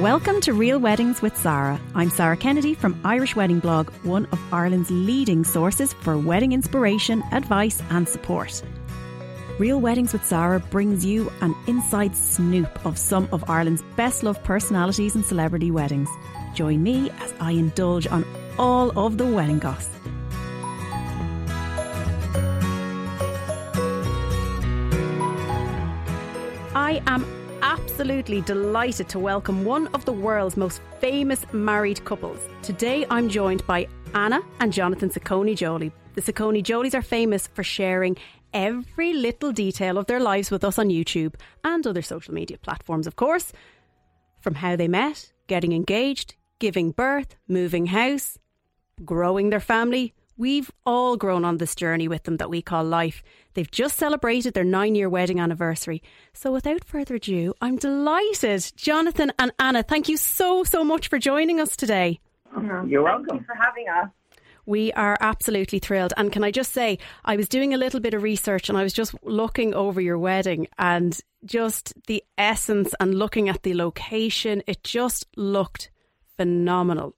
Welcome to Real Weddings with Sarah. I'm Sarah Kennedy from Irish Wedding Blog, one of Ireland's leading sources for wedding inspiration, advice, and support. Real Weddings with Sarah brings you an inside snoop of some of Ireland's best loved personalities and celebrity weddings. Join me as I indulge on all of the wedding goss. I am absolutely delighted to welcome one of the world's most famous married couples. Today I'm joined by Anna and Jonathan Saccone Joly. The Saccone Jolys are famous for sharing every little detail of their lives with us on YouTube and other social media platforms, of course. From how they met, getting engaged, giving birth, moving house, growing their family. We've all grown on this journey with them that we call life. They've just celebrated their nine year wedding anniversary. So, without further ado, I'm delighted. Jonathan and Anna, thank you so, so much for joining us today. Uh-huh. You're welcome. Thank you for having us. We are absolutely thrilled. And can I just say, I was doing a little bit of research and I was just looking over your wedding and just the essence and looking at the location, it just looked phenomenal.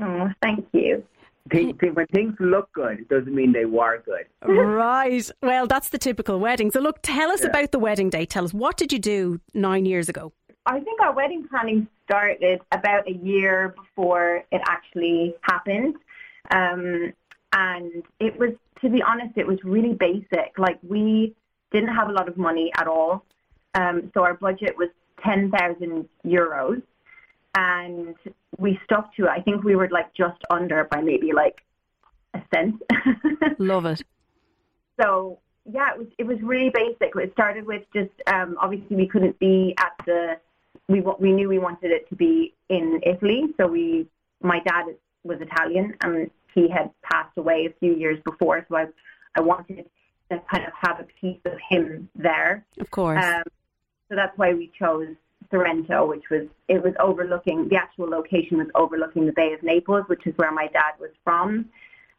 Oh, thank you. Th- th- when things look good, it doesn't mean they were good. right. Well, that's the typical wedding. So, look, tell us Yeah. about the wedding day. Tell us, what did you do nine years ago? I think our wedding planning started about a year before it actually happened. Um, and it was, to be honest, it was really basic. Like, we didn't have a lot of money at all. Um, so our budget was 10,000 euros. And we stuck to it. I think we were like just under by maybe like a cent. Love it. So yeah, it was it was really basic. It started with just um, obviously we couldn't be at the we we knew we wanted it to be in Italy. So we my dad was Italian and he had passed away a few years before. So I I wanted to kind of have a piece of him there. Of course. Um, so that's why we chose Sorrento, which was it was overlooking the actual location was overlooking the Bay of Naples, which is where my dad was from.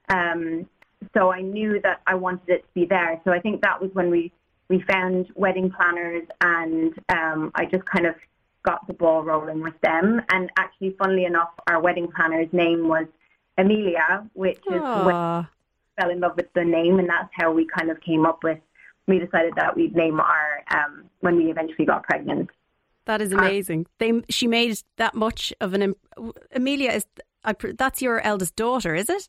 Um, so I knew that I wanted it to be there. So I think that was when we we found wedding planners, and um, I just kind of got the ball rolling with them. And actually, funnily enough, our wedding planner's name was Amelia, which is when Aw. fell in love with the name, and that's how we kind of came up with. We decided that we'd name our um, when we eventually got pregnant. That is amazing. They she made that much of an. Im- Amelia is. I, that's your eldest daughter, is it?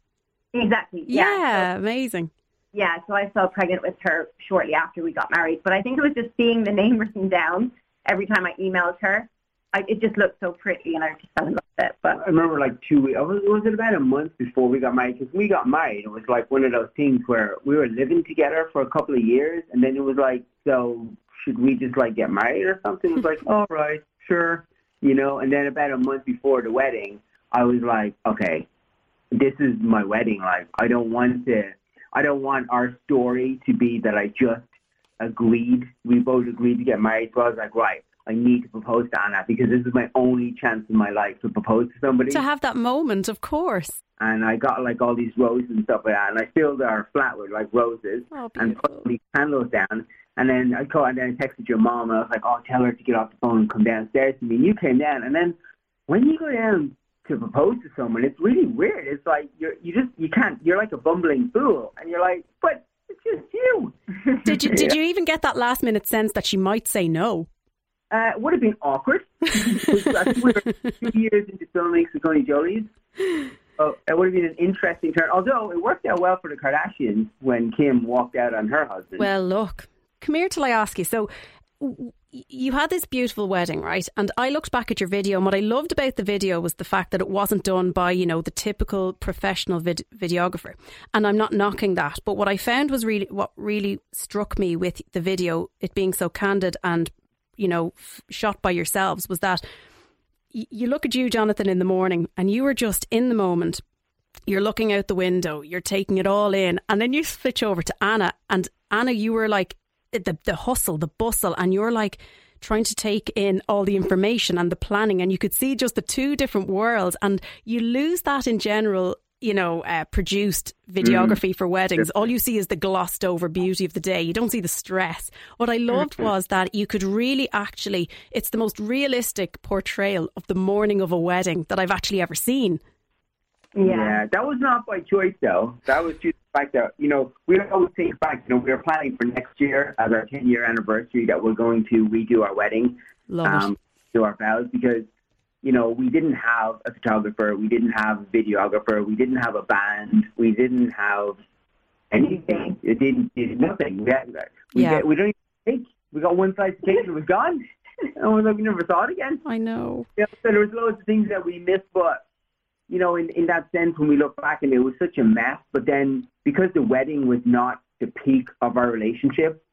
Exactly. Yeah, So, amazing. yeah. So I fell pregnant with her shortly after we got married. But I think it was just seeing the name written down every time I emailed her. I, it just looked so pretty, and I just fell in love with it. But I remember like two weeks, was, was it about a month before we got married? Because we got married, it was like one of those things where we were living together for a couple of years, and then it was like, so should we just like get married or something? It was like, all right, sure, you know. And then about a month before the wedding, I was like, okay, this is my wedding. Like, I don't want to, I don't want our story to be that I just agreed, we both agreed to get married. So I was like, right, I need to propose to Anna because this is my only chance in my life to propose to somebody. To have that moment, of course. and I got like all these roses and stuff like that, and I filled our flat with like roses Oh, and put these candles down. And then I called and then I texted your mom and I was like, oh, tell her to get off the phone and come downstairs to me. And you came down, and then when you go down to propose to someone, it's really weird. It's like you're you just you can't. You're like a bumbling fool, and you're like, but it's just you. Did you did you even get that last minute sense that she might say no? Uh, it would have been awkward. I think we were two years into filming Saccone Joly's. Oh, it would have been an interesting turn. Although it worked out well for the Kardashians when Kim walked out on her husband. Well, look, come here till I ask you. So, you had this beautiful wedding, right? And I looked back at your video, and what I loved about the video was the fact that it wasn't done by, you know, the typical professional vid- videographer. And I'm not knocking that, but what I found was really what really struck me with the video, it being so candid and, you know, f- shot by yourselves, was that you look at you, Jonathan, in the morning, and you were just in the moment. You're looking out the window, you're taking it all in, and then you switch over to Anna, and Anna, you were like the the hustle, the bustle, and you're like trying to take in all the information and the planning, and you could see just the two different worlds, and you lose that in general you know, uh, produced videography mm. for weddings. All you see is the glossed over beauty of the day. You don't see the stress. What I loved mm-hmm. was that you could really actually, it's the most realistic portrayal of the morning of a wedding that I've actually ever seen. Yeah. yeah, that was not by choice though. That was just the fact that, you know, we don't always think back, you know, we were planning for next year as our 10 year anniversary that we're going to redo our wedding. Love um, it. Do our vows because you know, we didn't have a photographer, we didn't have a videographer, we didn't have a band, we didn't have anything. It didn't, it did nothing. We had, we, yeah. Get, we don't even think. We got one slice of cake and it was gone. and we're like, we never saw it again. I know. Yeah, so there was loads of things that we missed, but you know, in, in that sense, when we look back and it was such a mess, but then because the wedding was not the peak of our relationship,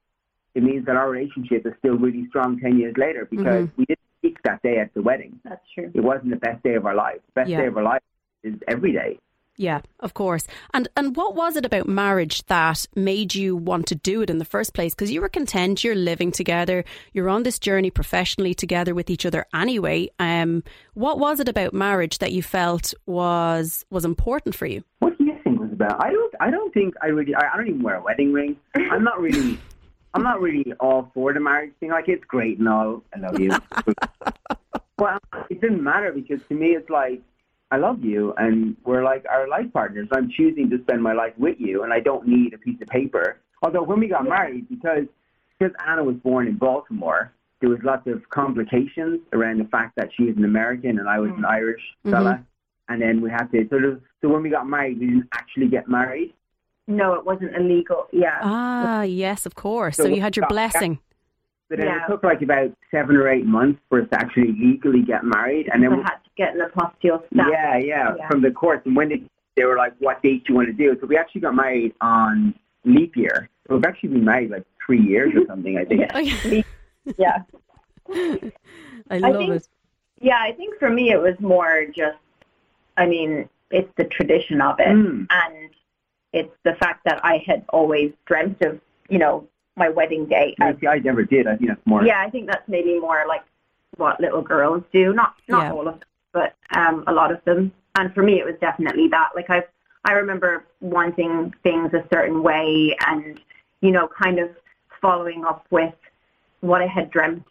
it means that our relationship is still really strong 10 years later because mm-hmm. we didn't peak that day at the wedding. That's true. It wasn't the best day of our life. The best yeah. day of our life is every day. Yeah, of course. And and what was it about marriage that made you want to do it in the first place? Because you were content, you're living together, you're on this journey professionally together with each other anyway. Um, what was it about marriage that you felt was was important for you? What do you think was about? I don't I don't think I really I, I don't even wear a wedding ring. I'm not really I'm not really all for the marriage thing. Like it's great and all. I love you. well, it didn't matter because to me it's like I love you and we're like our life partners. I'm choosing to spend my life with you and I don't need a piece of paper. Although when we got married, because because Anna was born in Baltimore, there was lots of complications around the fact that she is an American and I was an Irish fella. Mm-hmm. And then we had to sort of so when we got married, we didn't actually get married. No, it wasn't illegal. Yeah. Ah, yes, of course. So, so you had your blessing. But yeah. it took like about seven or eight months for us to actually legally get married, and then we had to get an apostille stamp. Yeah, yeah, yeah, from the courts. And when they, they were like, "What date do you want to do?" So we actually got married on leap year. So we've actually been married like three years or something. I think. yeah. I love I think, it. Yeah, I think for me it was more just. I mean, it's the tradition of it, mm. and it's the fact that I had always dreamt of, you know, my wedding day. I, I never did. I think that's more. Yeah, I think that's maybe more like what little girls do. Not not yeah. all of them, but um, a lot of them. And for me, it was definitely that. Like I, I remember wanting things a certain way, and you know, kind of following up with what I had dreamt.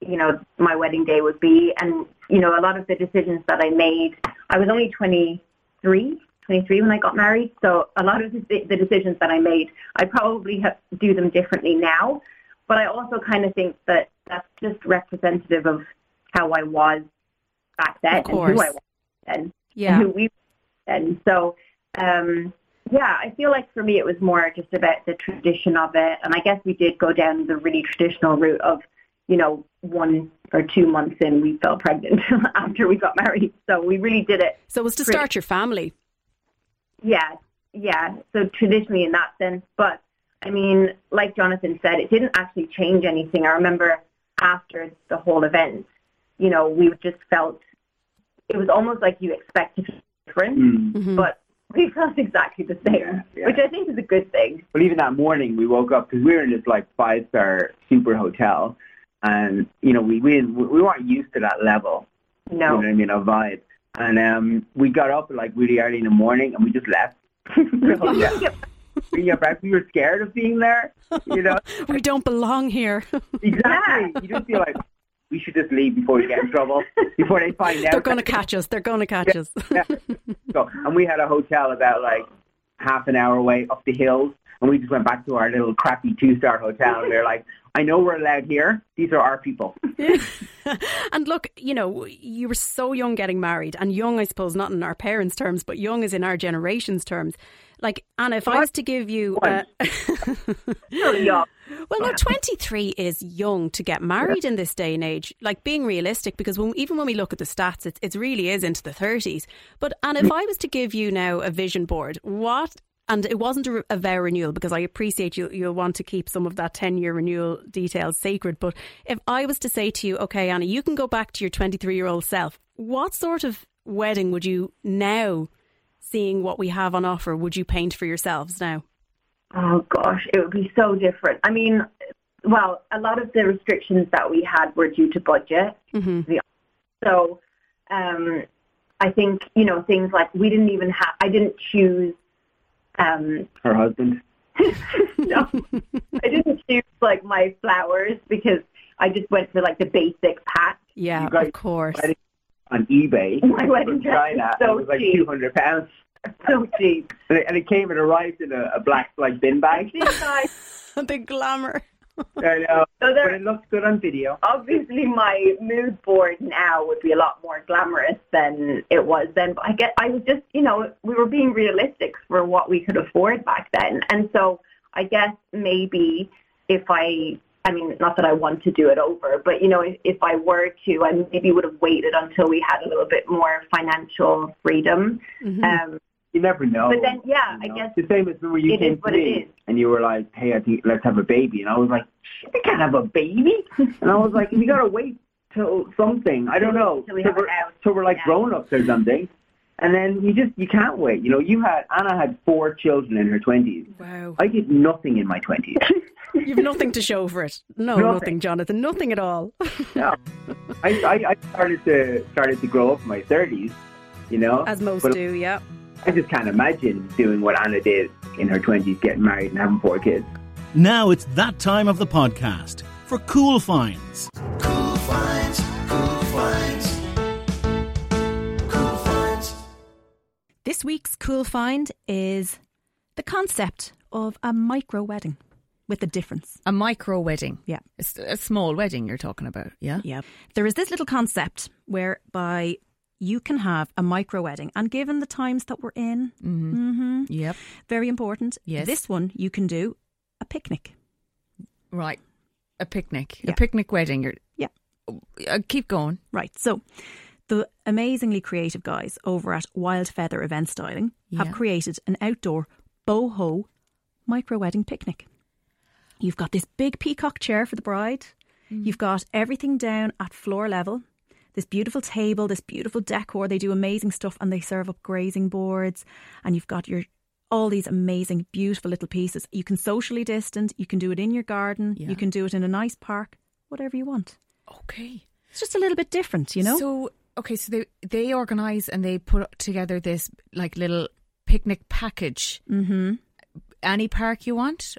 You know, my wedding day would be, and you know, a lot of the decisions that I made. I was only twenty three 23 when I got married. So a lot of the, the decisions that I made, I probably have do them differently now. But I also kind of think that that's just representative of how I was back then and who I was then, yeah. and who we were then. So um, yeah, I feel like for me it was more just about the tradition of it, and I guess we did go down the really traditional route of you know, one or two months in, we fell pregnant after we got married. So we really did it. So it was to start your family. Yeah, yeah. So traditionally in that sense, but I mean, like Jonathan said, it didn't actually change anything. I remember after the whole event, you know, we just felt it was almost like you expected different, mm. mm-hmm. but we felt exactly the same, yeah, yeah. which I think is a good thing. But even that morning, we woke up because we were in this like five star super hotel, and you know, we we we weren't used to that level. No, you know what I mean, of vibe. And um, we got up like really early in the morning and we just left. so, yeah. we, we were scared of being there, you know. we don't belong here. exactly. You just feel like we should just leave before we get in trouble, before they find out. They're going to catch us. They're going to catch yeah, us. yeah. So, and we had a hotel about like half an hour away up the hills, and we just went back to our little crappy two star hotel. And they're like, I know we're allowed here. These are our people. and look, you know, you were so young getting married, and young, I suppose, not in our parents' terms, but young is in our generation's terms. Like, Anna, if what? I was to give you. Uh, young. Well, no, 23 is young to get married in this day and age. Like being realistic, because when, even when we look at the stats, it, it really is into the 30s. But, and if I was to give you now a vision board, what and it wasn't a, a vow renewal because I appreciate you, you'll want to keep some of that 10 year renewal details sacred. But if I was to say to you, okay, Anna, you can go back to your 23 year old self, what sort of wedding would you now, seeing what we have on offer, would you paint for yourselves now? Oh gosh, it would be so different. I mean, well, a lot of the restrictions that we had were due to budget. Mm-hmm. So, um, I think you know things like we didn't even have. I didn't choose. Um, Her husband. no, I didn't choose like my flowers because I just went for like the basic pack. Yeah, You guys- of course. On eBay. My wedding dress Try is that. so it was like cheap. two hundred pounds, So cheap. and it, and it came. and arrived in a, a black like bin bag. The glamour. I know, So but there, it looks good on video. obviously my mood board now would be a lot more glamorous than it was then. But I get, I was just, you know, we were being realistic for what we could afford back then. And so I guess maybe if I, I mean, not that I want to do it over, but you know, if, if I were to, I maybe would have waited until we had a little bit more financial freedom. Mhm. Um, You never know. But then, yeah, you I guess the same as when you it came is to what me is. and you were like, "Hey, I think let's have a baby," and I was like, "Shit, "We can't have a baby," and I was like, "We gotta wait till something." I don't know. Till we so we're, house. so we're like Yeah. grown ups or something, and then you just you can't wait. You know, you had Anna had four children in her twenties. Wow. I did nothing in my twenties. You've nothing to show for it. No, Nothing. nothing, Jonathan. Nothing at all. no, I, I I started to started to grow up in my thirties. You know, As most But- do, yeah. I just can't imagine doing what Anna did in her twenties, getting married and having four kids. Now it's that time of the podcast for Cool Finds. Cool finds, cool finds, cool finds. This week's cool find is the concept of a micro wedding with a difference. A micro wedding. Yeah. a small wedding you're talking about, yeah? Yeah. There is this little concept whereby you can have a micro wedding, and given the times that we're in, hmm Yep. very important. Yes. This one you can do a picnic. Right. A picnic. Yeah. A picnic wedding. Yeah. Uh, keep going. Right. So the amazingly creative guys over at Wild Feather Event Styling have created an outdoor boho micro wedding picnic. You've got this big peacock chair for the bride. You've got everything down at floor level. This beautiful table, this beautiful decor. They do amazing stuff and they serve up grazing boards. And you've got your all these amazing, beautiful little pieces. You can socially distance, You can do it in your garden. Yeah. You can do it in a nice park. Whatever you want. Okay. It's just a little bit different, you know. So, okay, so they, they organise and they put together this like little picnic package. mm-hmm. Any park you want,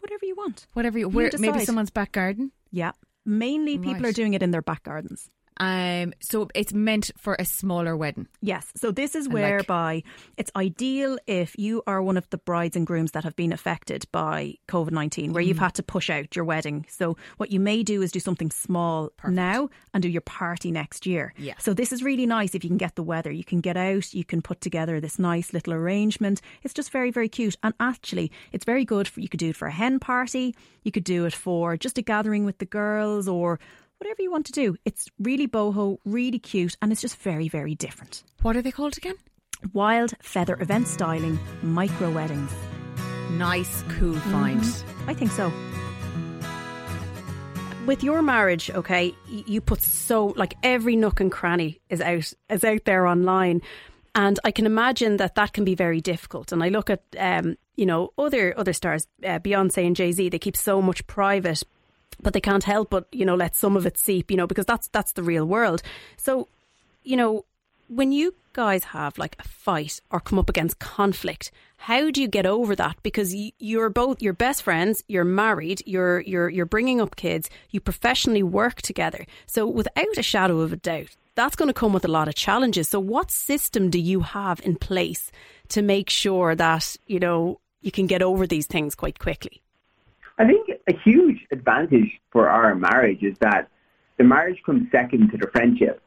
Whatever you want. whatever you, where, maybe someone's back garden. Yeah. Mainly people Right. are doing it in their back gardens. Um, so it's meant for a smaller wedding. Yes. So this is And, like- whereby it's ideal if you are one of the brides and grooms that have been affected by COVID 19, where Mm. you've had to push out your wedding. So what you may do is do something small now and do your party next year. Yeah. So this is really nice if you can get the weather. You can get out, you can put together this nice little arrangement. It's just very, very cute. And actually, it's very good for you could do it for a hen party, you could do it for just a gathering with the girls or whatever you want to do. It's really boho, really cute, and it's just very, very different. What are they called again? Wild Feather Event Styling Micro Weddings. Nice, cool find. I think so. With your marriage, okay, you put so like every nook and cranny is out is out there online, and I can imagine that that can be very difficult. And I look at um, you know other other stars, uh, Beyonce and Jay Z, they keep so much private, but they can't help but you know let some of it seep, you know, because that's that's the real world. So, you know, when you guys have like a fight or come up against conflict, how do you get over that? Because you're both you're best friends, you're married, you're you're you're bringing up kids, you professionally work together. So without a shadow of a doubt, that's going to come with a lot of challenges. So what system do you have in place to make sure that, you know, you can get over these things quite quickly? I think a huge advantage for our marriage is that the marriage comes second to the friendship.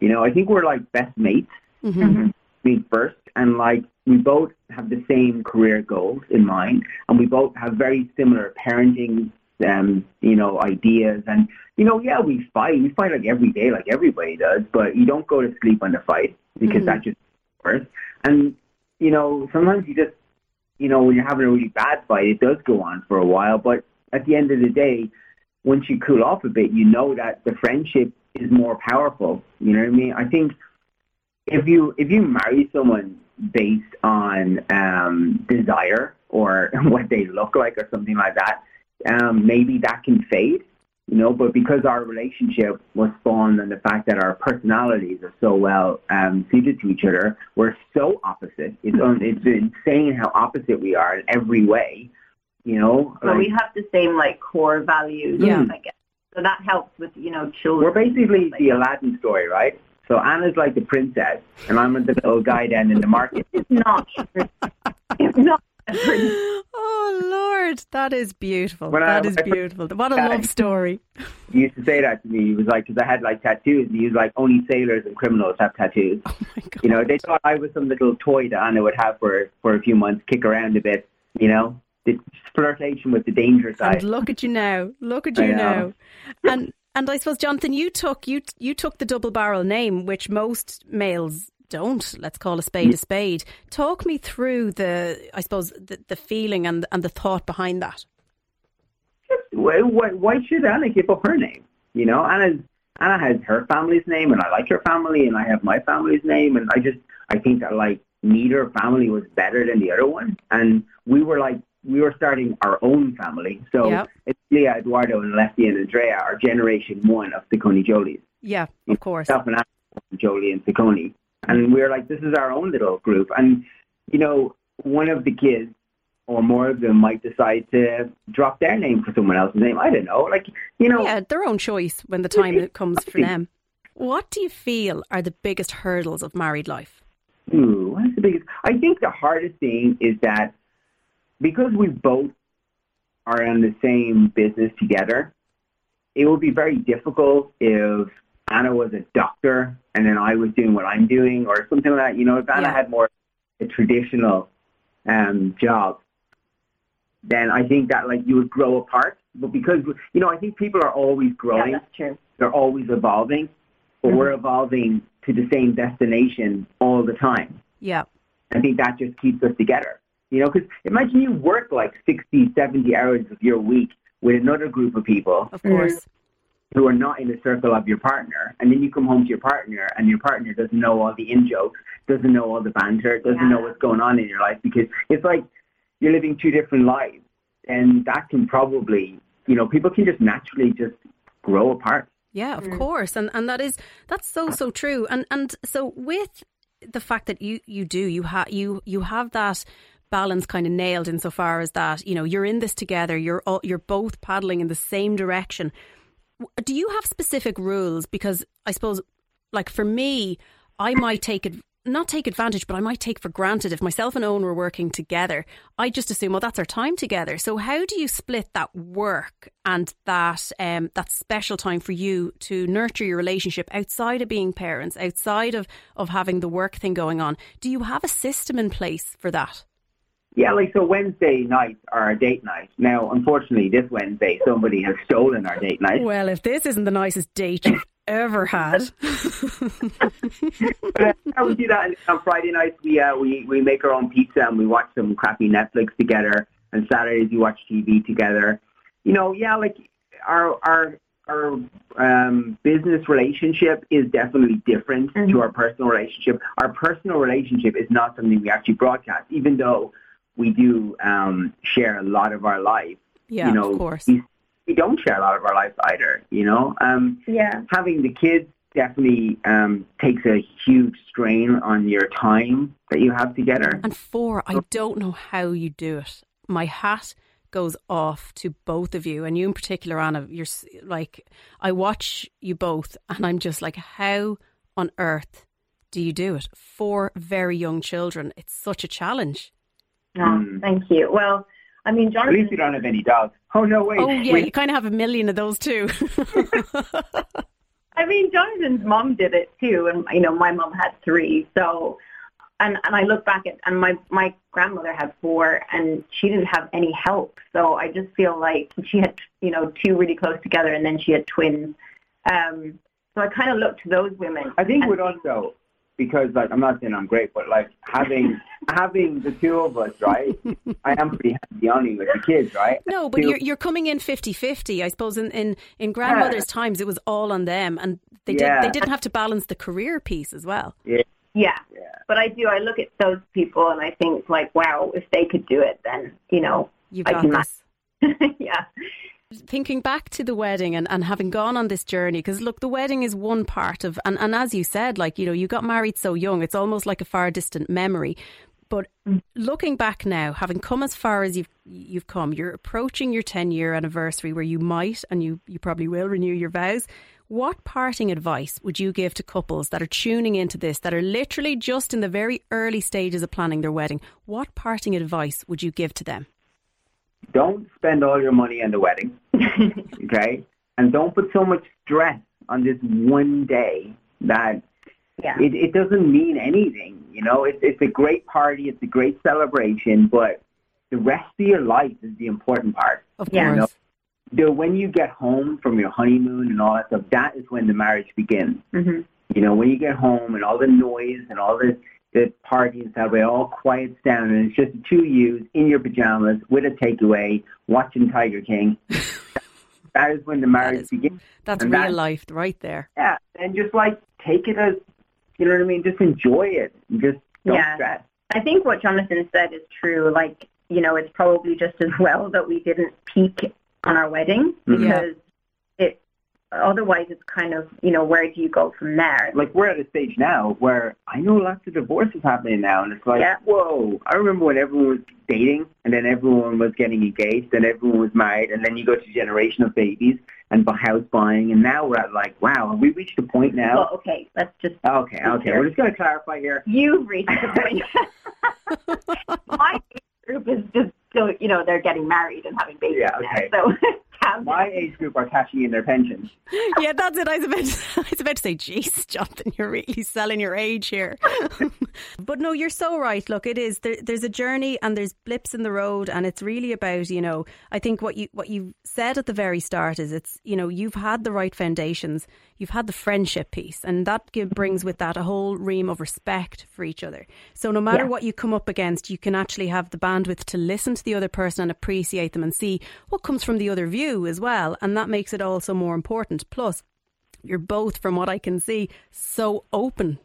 You know, I think we're like best mates. Mm-hmm. meet first, and like we both have the same career goals in mind, and we both have very similar parenting, um, you know, ideas. And you know, yeah, we fight. We fight like every day, like everybody does. But you don't go to sleep on the fight because that just works. And you know, sometimes you just, you know, when you're having a really bad fight, it does go on for a while. But at the end of the day, once you cool off a bit, you know that the friendship is more powerful. You know what I mean? I think if you if you marry someone based on um, desire or what they look like or something like that, um, maybe that can fade. You know. But because our relationship was spawned on the fact that our personalities are so well um, suited to each other, we're so opposite. It's un- it's insane how opposite we are in every way, you know. But we have the same like core values, Yeah. I guess. So that helps with you know children. We're basically the Aladdin story, right? So Anna's like the princess, and I'm the little guy down in the market. It's not. it's not. Oh Lord, that is beautiful. When I- that is I- beautiful. What a love story. He used to say that to me. He was like, because I had like tattoos. He was like, only sailors and criminals have tattoos. Oh my God. You know, they thought I was some little toy that Anna would have for for a few months, kick around a bit. You know, the flirtation with the danger And side. look at you now. Look at you now. And and I suppose Jonathan, you took you you took the double barrel name, which most males don't. Let's call a spade mm. a spade. Talk me through the, I suppose, the, the feeling and and the thought behind that. why, why, why should Anna give up her name? You know, Anna's Anna has her family's name, and I like her family, and I have my family's name, and I just I think that like neither family was better than the other one, and we were like we were starting our own family. So Yep. it's Leah, Eduardo, and Leslie and Andrea are generation one of the Saccone Jolys. Yeah, of course. And Anna, Joly and Saccone. And we were like, this is our own little group. And, you know, one of the kids or more of them might decide to drop their name for someone else's name. I don't know. Like, you know, Yeah, their own choice when the time comes for them. What do you feel are the biggest hurdles of married life? Ooh, what's the biggest? I think the hardest thing is that because we both are in the same business together, it would be very difficult if Anna was a doctor and then I was doing what I'm doing or something like that. You know, if Anna Yeah. had more a traditional um, job, then I think that like you would grow apart. But because you know, I think people are always growing Yeah, that's true. they're always evolving, but we're evolving to the same destination all the time. Yeah, I think that just keeps us together. You know, because imagine you work like 60, 70 hours of your week with another group of people of course. Who are not in the circle of your partner, and then you come home to your partner, and your partner doesn't know all the in jokes, doesn't know all the banter, doesn't know what's going on in your life because it's like you're living two different lives, and that can probably, you know, people can just naturally just grow apart. Yeah, of mm. course, and and that is that's so so true. And and so with the fact that you you do you have you you have that balance kind of nailed insofar as that you know you're in this together. You're all, you're both paddling in the same direction. Do you have specific rules? Because I suppose, like for me, I might take it. Not take advantage, but I might take for granted if myself and Owen were working together. I just assume, well, that's our time together. So, how do you split that work and that um, that special time for you to nurture your relationship outside of being parents, outside of of having the work thing going on? Do you have a system in place for that? Yeah, like so Wednesday nights are our date night. Now, unfortunately, this Wednesday somebody has stolen our date night. Well, if this isn't the nicest date you've ever had, But uh, we do that on Friday nights. We uh, we we make our own pizza and we watch some crappy Netflix together. And Saturdays we watch TV together. You know, yeah, like our our our um, business relationship is definitely different to our personal relationship. Our personal relationship is not something we actually broadcast, even though we do um, share a lot of our life. yeah, you know, of course. we, we don't share a lot of our lives either. You know, um, Yeah. having the kids definitely um, takes a huge strain on your time that you have together. And four, I don't know how you do it. My hat goes off to both of you, and you in particular, Anna. You're like, I watch you both, and I'm just like, how on earth do you do it? Four very young children. It's such a challenge. No, Mm. thank you. Well, I mean, Jonathan. At least you don't have any dogs. Oh no, wait. Oh yeah, wait. you kind of have a million of those too. I mean, Jonathan's mom did it too, and you know, my mom had three. So, and and I look back at, and my my grandmother had four, and she didn't have any help. So I just feel like she had, you know, two really close together, and then she had twins. Um, so I kind of look to those women. I think and with us though, because like I'm not saying I'm great, but like having having the two of us, right? I am pretty handy on with the kids, right? no, but Two- you're you're coming in 50-50. I suppose in in, in grandmother's times it was all on them, and they did they didn't have to balance the career piece as well. yeah, Yeah. yeah. But I do. I look at those people, and I think like, wow, if they could do it, then you know, You I got can this. yeah. Thinking back to the wedding and, and having gone on this journey, because look, the wedding is one part of, and, and as you said, like, you know, you got married so young, it's almost like a far distant memory. But mm. looking back now, having come as far as you've you've come, you're approaching your ten year anniversary where you might and you, you probably will renew your vows. What parting advice would you give to couples that are tuning into this, that are literally just in the very early stages of planning their wedding? What parting advice would you give to them? Don't spend all your money on the wedding, okay? And don't put so much stress on this one day that Yeah. it, it doesn't mean anything. You know, it's it's a great party, it's a great celebration, but the rest of your life is the important part. Of Yeah. course. The, when you get home from your honeymoon and all that stuff, that is when the marriage begins. hmm You know, when you get home and all the noise and all the the party and stuff, it all quiets down and it's just the two of you in your pajamas with a takeaway, watching Tiger King. that is when the marriage is- begins. That's And real that- life right there. Yeah, and just like take it as, you know what I mean? Just enjoy it. And just don't Yeah. stress. I think what Jonathan said is true. Like, you know, it's probably just as well that we didn't peak on our wedding Mhm. Yeah. because it otherwise it's kind of, you know, where do you go from there? Like we're at a stage now where I know lots of divorces happening now, and it's like, Yeah. whoa! I remember when everyone was dating, and then everyone was getting engaged, and everyone was married, and then you go to generation of babies and house buying, and now we're at like, wow, have we reached a point now? Well, okay, let's just okay, okay, we're just going to clarify here. you've reached the point. My group is just still, you know, they're getting married and having babies Yeah, okay. now. So My age group are cashing in their pensions. yeah, that's it. I was about to, I was about to say, jeez, Jonathan, you're really selling your age here. but no, you're so right. Look, it is. There, there's a journey and there's blips in the road, and it's really about you know. I think what you what you said at the very start is it's you know you've had the right foundations, you've had the friendship piece, and that give, brings with that a whole ream of respect for each other. So no matter Yeah. what you come up against, you can actually have the bandwidth to listen to the other person and appreciate them and see what comes from the other view as well, and that makes it also more important. Plus, you're both, from what I can see, so open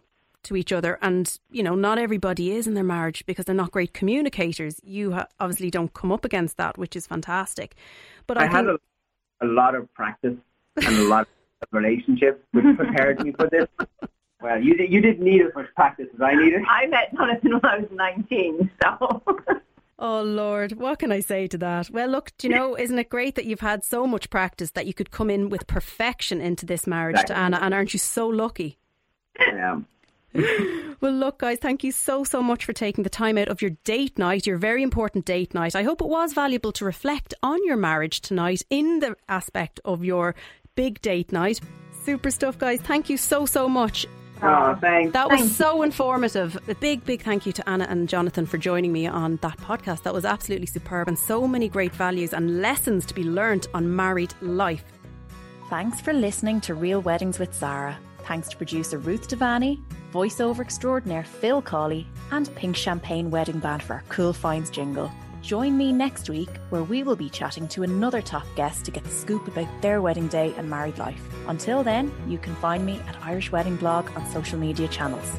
to each other. And, you know, not everybody is in their marriage because they're not great communicators. You ha- obviously don't come up against that, which is fantastic. But I, I had think, a, a lot of practice and a lot of relationships, which prepared me for this. Well, you you didn't need as much practice as I needed. I met Jonathan when I was 19, so. oh, Lord, what can I say to that? Well, look, do you know, isn't it great that you've had so much practice that you could come in with perfection into this marriage Exactly. to Anna? And aren't you so lucky? Um, Well, look, guys, thank you so, so much for taking the time out of your date night, your very important date night. I hope it was valuable to reflect on your marriage tonight in the aspect of your big date night. Super stuff, guys. Thank you so, so much. Oh, thanks. That was so informative. A big, big thank you to Anna and Jonathan for joining me on that podcast. That was absolutely superb and so many great values and lessons to be learnt on married life. Thanks for listening to Real Weddings with Sarah. Thanks to producer Ruth Devani, voiceover extraordinaire Phil Cawley, and Pink Champagne Wedding Band for our Cool Finds jingle. Join me next week where we will be chatting to another top guest to get the scoop about their wedding day and married life. Until then, you can find me at Irish Wedding Blog on social media channels.